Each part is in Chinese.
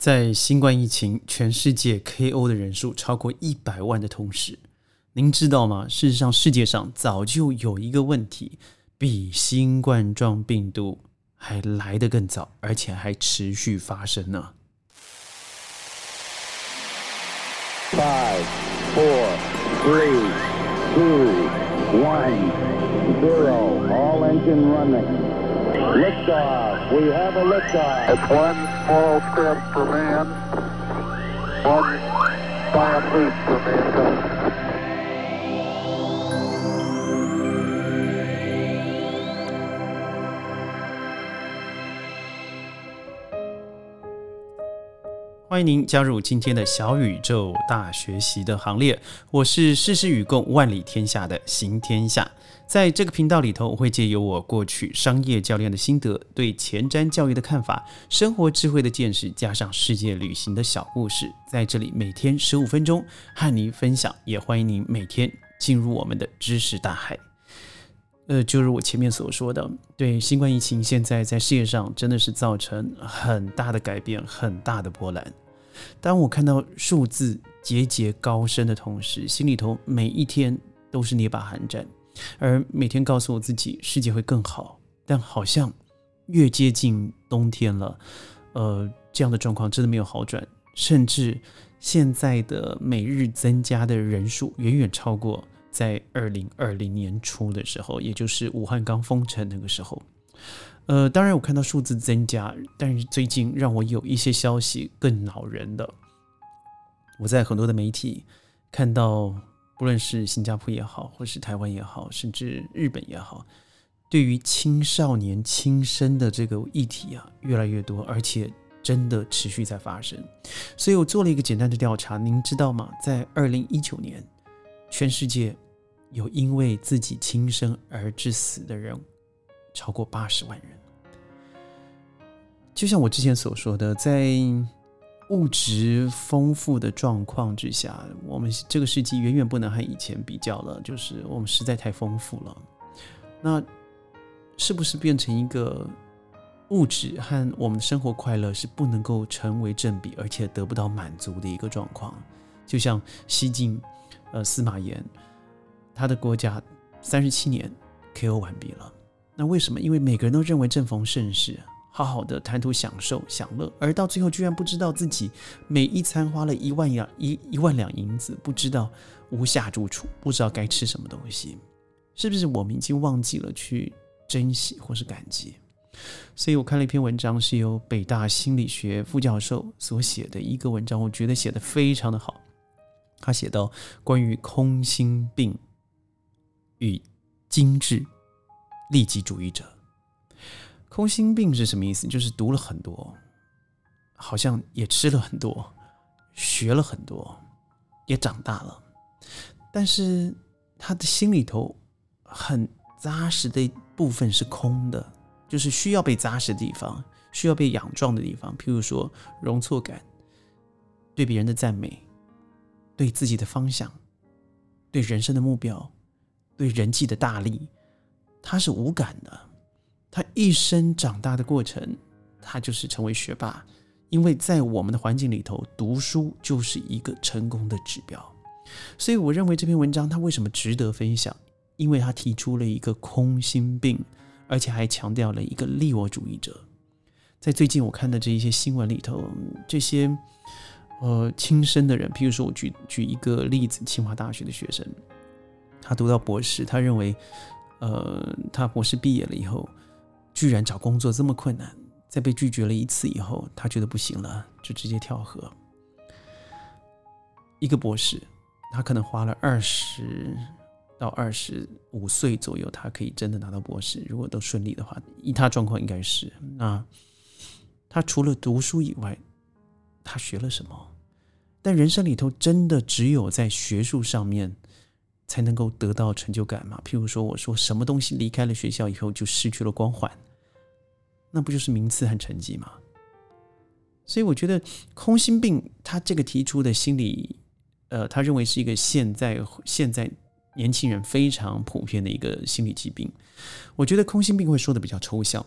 在新冠疫情全世界 KO 的人数超过一百万的同时，您知道吗？事实上，世界上早就有一个问题，比新冠状病毒还来得更早，而且还持续发生呢。Five, four, three, two, one, zero. All engine running. Liftoff. We have a liftoff. It's one small step for man, one 欢迎您加入今天的小宇宙大学习的行列，我是事事与共、万里天下的行天下。在这个频道里头，我会借由我过去商业教练的心得、对前瞻教育的看法、生活智慧的见识，加上世界旅行的小故事，在这里每天十五分钟和您分享。也欢迎您每天进入我们的知识大海。呃，就如我前面所说的，对新冠疫情现在在世界上真的是造成很大的改变、很大的波澜。当我看到数字节节高升的同时，心里头每一天都是捏把寒战。而每天告诉我自己世界会更好，但好像越接近冬天了，呃，这样的状况真的没有好转，甚至现在的每日增加的人数远远超过在二零二零年初的时候，也就是武汉刚封城那个时候。呃，当然我看到数字增加，但是最近让我有一些消息更恼人的，我在很多的媒体看到。不论是新加坡也好，或是台湾也好，甚至日本也好，对于青少年轻生的这个议题啊，越来越多，而且真的持续在发生。所以我做了一个简单的调查，您知道吗？在二零一九年，全世界有因为自己轻生而致死的人超过八十万人。就像我之前所说的，在物质丰富的状况之下，我们这个世纪远远不能和以前比较了。就是我们实在太丰富了，那是不是变成一个物质和我们的生活快乐是不能够成为正比，而且得不到满足的一个状况？就像西晋，呃，司马炎，他的国家三十七年 KO 完毕了。那为什么？因为每个人都认为正逢盛世。好好的贪图享受享乐，而到最后居然不知道自己每一餐花了一万两一一万两银子，不知道无下住处，不知道该吃什么东西，是不是我们已经忘记了去珍惜或是感激？所以我看了一篇文章，是由北大心理学副教授所写的一个文章，我觉得写的非常的好。他写到关于空心病与精致利己主义者。空心病是什么意思？就是读了很多，好像也吃了很多，学了很多，也长大了，但是他的心里头很扎实的部分是空的，就是需要被扎实的地方，需要被养壮的地方，譬如说容错感，对别人的赞美，对自己的方向，对人生的目标，对人际的大力，他是无感的。他一生长大的过程，他就是成为学霸，因为在我们的环境里头，读书就是一个成功的指标。所以，我认为这篇文章它为什么值得分享？因为他提出了一个空心病，而且还强调了一个利我主义者。在最近我看的这一些新闻里头，这些呃轻生的人，譬如说我举举一个例子，清华大学的学生，他读到博士，他认为，呃，他博士毕业了以后。居然找工作这么困难，在被拒绝了一次以后，他觉得不行了，就直接跳河。一个博士，他可能花了二十到二十五岁左右，他可以真的拿到博士。如果都顺利的话，以他状况应该是。那他除了读书以外，他学了什么？但人生里头真的只有在学术上面。才能够得到成就感嘛？譬如说，我说什么东西离开了学校以后就失去了光环，那不就是名次和成绩吗？所以我觉得空心病他这个提出的心理，呃，他认为是一个现在现在年轻人非常普遍的一个心理疾病。我觉得空心病会说的比较抽象。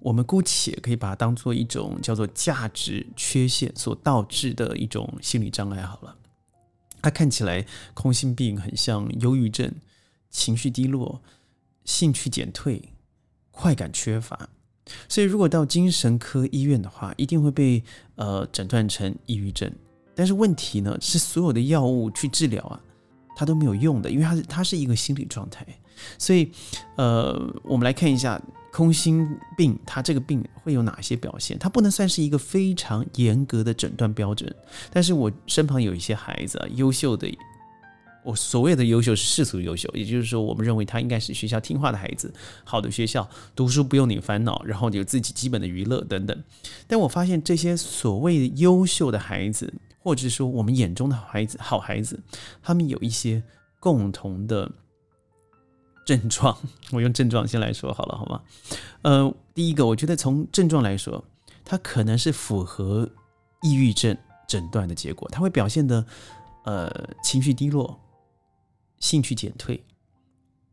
我们姑且可以把它当做一种叫做价值缺陷所导致的一种心理障碍好了。它看起来空心病很像忧郁症、情绪低落、兴趣减退、快感缺乏。所以，如果到精神科医院的话，一定会被呃诊断成抑郁症。但是问题呢，是所有的药物去治疗啊，它都没有用的，因为它是它是一个心理状态。所以，呃，我们来看一下空心病，它这个病会有哪些表现？它不能算是一个非常严格的诊断标准。但是我身旁有一些孩子啊，优秀的。我所谓的优秀是世俗优秀，也就是说，我们认为他应该是学校听话的孩子，好的学校读书不用你烦恼，然后有自己基本的娱乐等等。但我发现这些所谓优秀的孩子，或者说我们眼中的孩子、好孩子，他们有一些共同的症状。我用症状先来说好了，好吗？呃，第一个，我觉得从症状来说，它可能是符合抑郁症诊断的结果，它会表现的呃情绪低落。兴趣减退，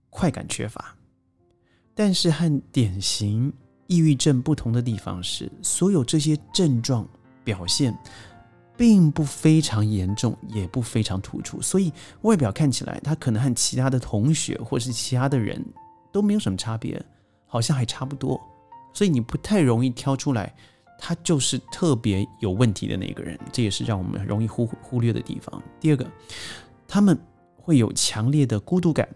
快感缺乏，但是和典型抑郁症不同的地方是，所有这些症状表现并不非常严重，也不非常突出，所以外表看起来他可能和其他的同学或是其他的人都没有什么差别，好像还差不多，所以你不太容易挑出来他就是特别有问题的那个人，这也是让我们容易忽忽略的地方。第二个，他们。会有强烈的孤独感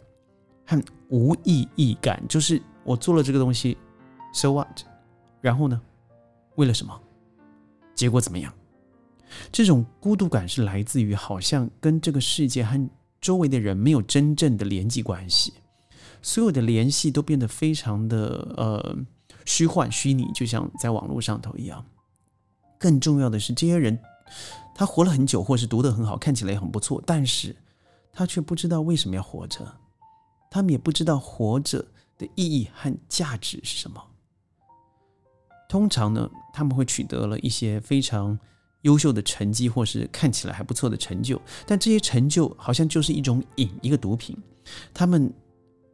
和无意义感，就是我做了这个东西，so what？然后呢？为了什么？结果怎么样？这种孤独感是来自于好像跟这个世界和周围的人没有真正的连接关系，所有的联系都变得非常的呃虚幻虚拟，就像在网络上头一样。更重要的是，这些人他活了很久，或是读得很好，看起来也很不错，但是。他却不知道为什么要活着，他们也不知道活着的意义和价值是什么。通常呢，他们会取得了一些非常优秀的成绩，或是看起来还不错的成就，但这些成就好像就是一种瘾，一个毒品。他们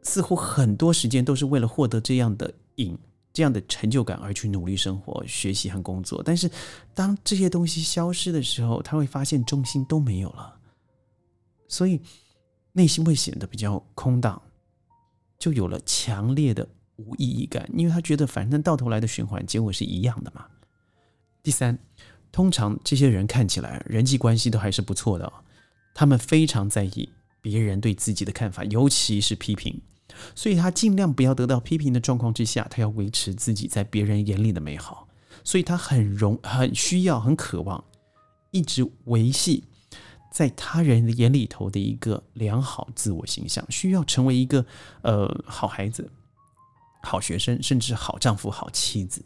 似乎很多时间都是为了获得这样的瘾、这样的成就感而去努力生活、学习和工作。但是，当这些东西消失的时候，他会发现中心都没有了。所以内心会显得比较空荡，就有了强烈的无意义感，因为他觉得反正到头来的循环结果是一样的嘛。第三，通常这些人看起来人际关系都还是不错的，他们非常在意别人对自己的看法，尤其是批评，所以他尽量不要得到批评的状况之下，他要维持自己在别人眼里的美好，所以他很容很需要很渴望一直维系。在他人眼里头的一个良好自我形象，需要成为一个呃好孩子、好学生，甚至好丈夫、好妻子。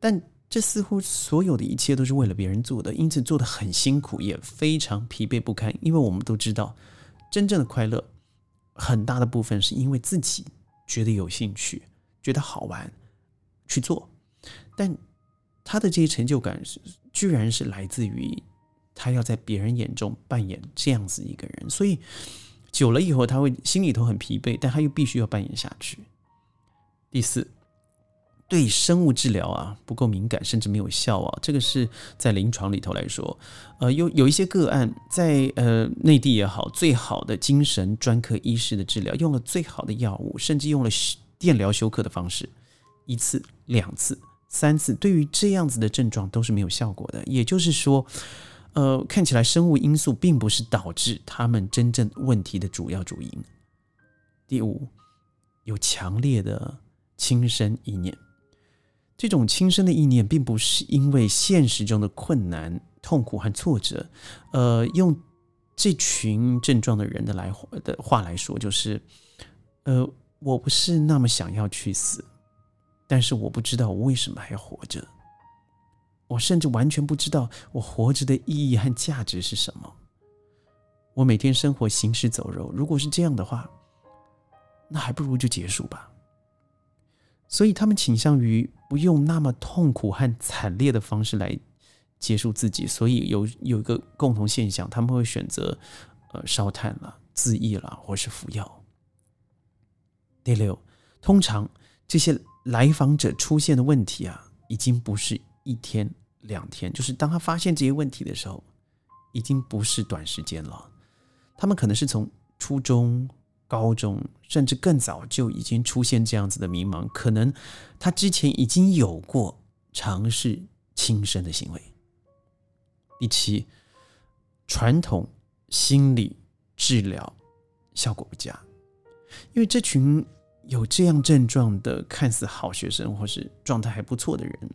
但这似乎所有的一切都是为了别人做的，因此做的很辛苦，也非常疲惫不堪。因为我们都知道，真正的快乐很大的部分是因为自己觉得有兴趣、觉得好玩去做，但他的这些成就感是居然是来自于。他要在别人眼中扮演这样子一个人，所以久了以后，他会心里头很疲惫，但他又必须要扮演下去。第四，对生物治疗啊不够敏感，甚至没有效啊，这个是在临床里头来说，呃，有有一些个案在呃内地也好，最好的精神专科医师的治疗，用了最好的药物，甚至用了电疗休克的方式，一次、两次、三次，对于这样子的症状都是没有效果的。也就是说。呃，看起来生物因素并不是导致他们真正问题的主要主因。第五，有强烈的轻生意念。这种轻生的意念，并不是因为现实中的困难、痛苦和挫折。呃，用这群症状的人的来的话来说，就是，呃，我不是那么想要去死，但是我不知道我为什么还要活着。我甚至完全不知道我活着的意义和价值是什么。我每天生活行尸走肉，如果是这样的话，那还不如就结束吧。所以他们倾向于不用那么痛苦和惨烈的方式来结束自己。所以有有一个共同现象，他们会选择呃烧炭了、自缢了，或是服药。第六，通常这些来访者出现的问题啊，已经不是一天两天，就是当他发现这些问题的时候，已经不是短时间了。他们可能是从初中、高中，甚至更早就已经出现这样子的迷茫，可能他之前已经有过尝试轻生的行为。第七，传统心理治疗效果不佳，因为这群有这样症状的看似好学生或是状态还不错的人，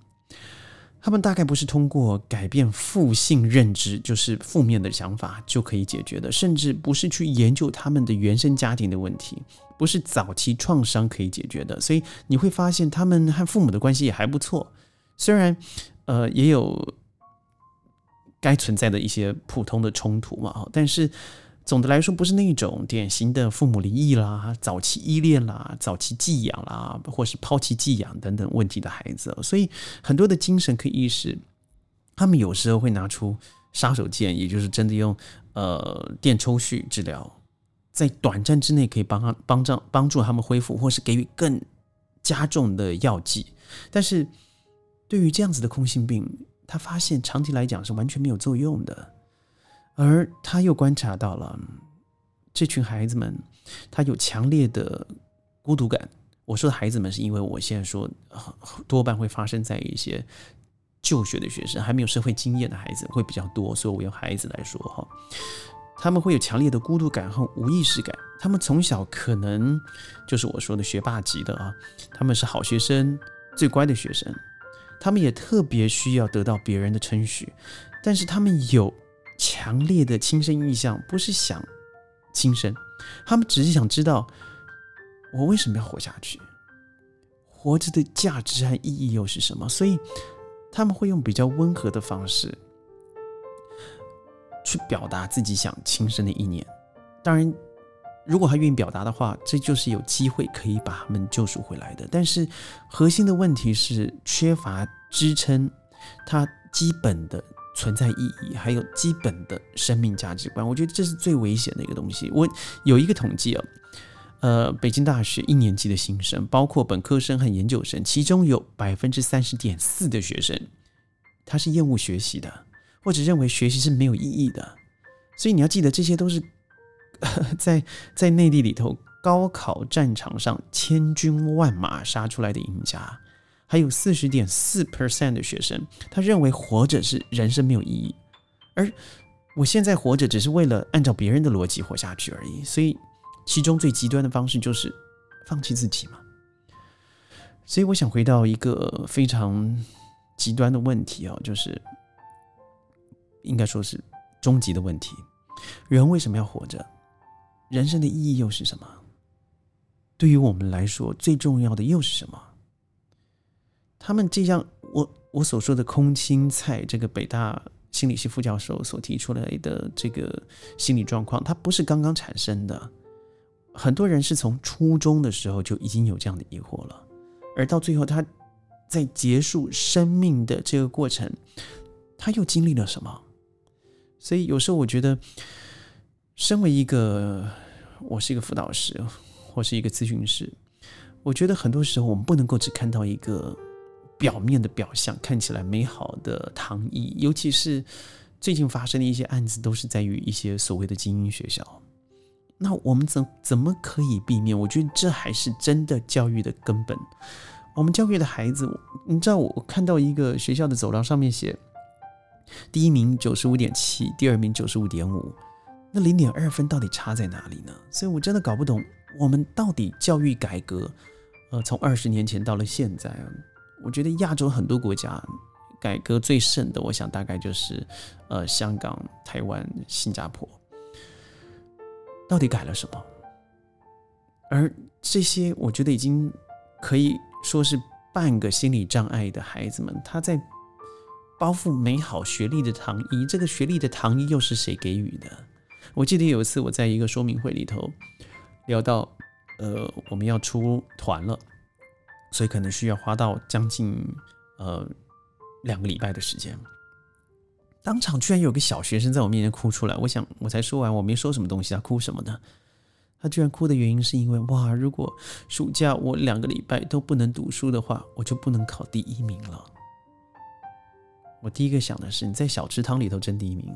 他们大概不是通过改变负性认知，就是负面的想法就可以解决的，甚至不是去研究他们的原生家庭的问题，不是早期创伤可以解决的。所以你会发现，他们和父母的关系也还不错，虽然呃也有。该存在的一些普通的冲突嘛，但是总的来说不是那种典型的父母离异啦、早期依恋啦、早期寄养啦，或是抛弃寄养等等问题的孩子，所以很多的精神科医师，他们有时候会拿出杀手锏，也就是真的用呃电抽蓄治疗，在短暂之内可以帮他帮助帮助他们恢复，或是给予更加重的药剂，但是对于这样子的空性病。他发现长期来讲是完全没有作用的，而他又观察到了这群孩子们，他有强烈的孤独感。我说的孩子们是因为我现在说多半会发生在一些就学的学生，还没有社会经验的孩子会比较多，所以我用孩子来说哈，他们会有强烈的孤独感和无意识感。他们从小可能就是我说的学霸级的啊，他们是好学生，最乖的学生。他们也特别需要得到别人的称许，但是他们有强烈的轻生意向，不是想轻生，他们只是想知道我为什么要活下去，活着的价值和意义又是什么？所以他们会用比较温和的方式去表达自己想轻生的意念。当然。如果他愿意表达的话，这就是有机会可以把他们救赎回来的。但是核心的问题是缺乏支撑，他基本的存在意义，还有基本的生命价值观。我觉得这是最危险的一个东西。我有一个统计啊，呃，北京大学一年级的新生，包括本科生和研究生，其中有百分之三十点四的学生，他是厌恶学习的，或者认为学习是没有意义的。所以你要记得，这些都是。在在内地里头，高考战场上千军万马杀出来的赢家，还有四十点四 percent 的学生，他认为活着是人生没有意义，而我现在活着只是为了按照别人的逻辑活下去而已。所以，其中最极端的方式就是放弃自己嘛。所以，我想回到一个非常极端的问题啊，就是应该说是终极的问题：人为什么要活着？人生的意义又是什么？对于我们来说，最重要的又是什么？他们这样，我我所说的空青菜，这个北大心理系副教授所提出来的这个心理状况，它不是刚刚产生的。很多人是从初中的时候就已经有这样的疑惑了，而到最后，他在结束生命的这个过程，他又经历了什么？所以有时候我觉得。身为一个，我是一个辅导师，或是一个咨询师，我觉得很多时候我们不能够只看到一个表面的表象，看起来美好的糖衣，尤其是最近发生的一些案子，都是在于一些所谓的精英学校。那我们怎怎么可以避免？我觉得这还是真的教育的根本。我们教育的孩子，你知道，我看到一个学校的走廊上面写，第一名九十五点七，第二名九十五点五。那零点二分到底差在哪里呢？所以我真的搞不懂，我们到底教育改革，呃，从二十年前到了现在，我觉得亚洲很多国家改革最盛的，我想大概就是呃香港、台湾、新加坡，到底改了什么？而这些我觉得已经可以说是半个心理障碍的孩子们，他在包覆美好学历的糖衣，这个学历的糖衣又是谁给予的？我记得有一次我在一个说明会里头聊到，呃，我们要出团了，所以可能需要花到将近呃两个礼拜的时间。当场居然有个小学生在我面前哭出来，我想我才说完，我没说什么东西，他哭什么呢？他居然哭的原因是因为哇，如果暑假我两个礼拜都不能读书的话，我就不能考第一名了。我第一个想的是你在小池塘里头争第一名，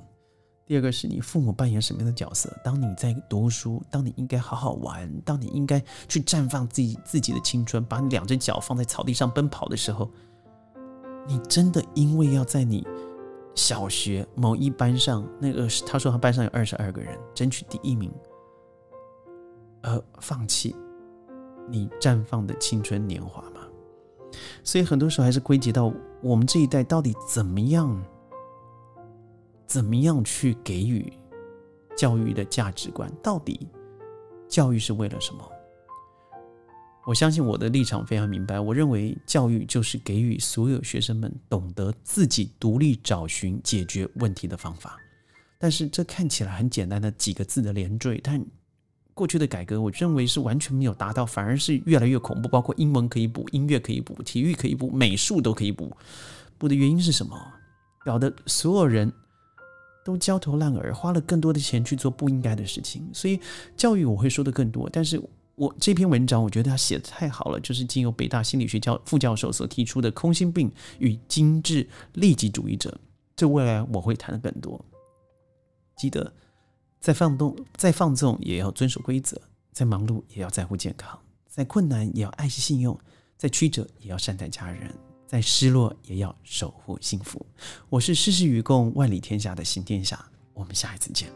第二个是你父母扮演什么样的角色？当你在读书，当你应该好好玩，当你应该去绽放自己自己的青春，把你两只脚放在草地上奔跑的时候，你真的因为要在你小学某一班上，那个他说他班上有二十二个人争取第一名。而放弃你绽放的青春年华吗？所以很多时候还是归结到我们这一代到底怎么样，怎么样去给予教育的价值观？到底教育是为了什么？我相信我的立场非常明白。我认为教育就是给予所有学生们懂得自己独立找寻解决问题的方法。但是这看起来很简单的几个字的连缀，但过去的改革，我认为是完全没有达到，反而是越来越恐怖。包括英文可以补，音乐可以补，体育可以补，美术都可以补。补的原因是什么？搞得所有人都焦头烂额，花了更多的钱去做不应该的事情。所以教育我会说的更多。但是我这篇文章，我觉得他写的太好了，就是经由北大心理学教副教授所提出的空心病与精致利己主义者，这未来我会谈的更多。记得。再放纵，再放纵也要遵守规则；再忙碌也要在乎健康；再困难也要爱惜信用；再曲折也要善待家人；再失落也要守护幸福。我是事事与共、万里天下的新天下，我们下一次见。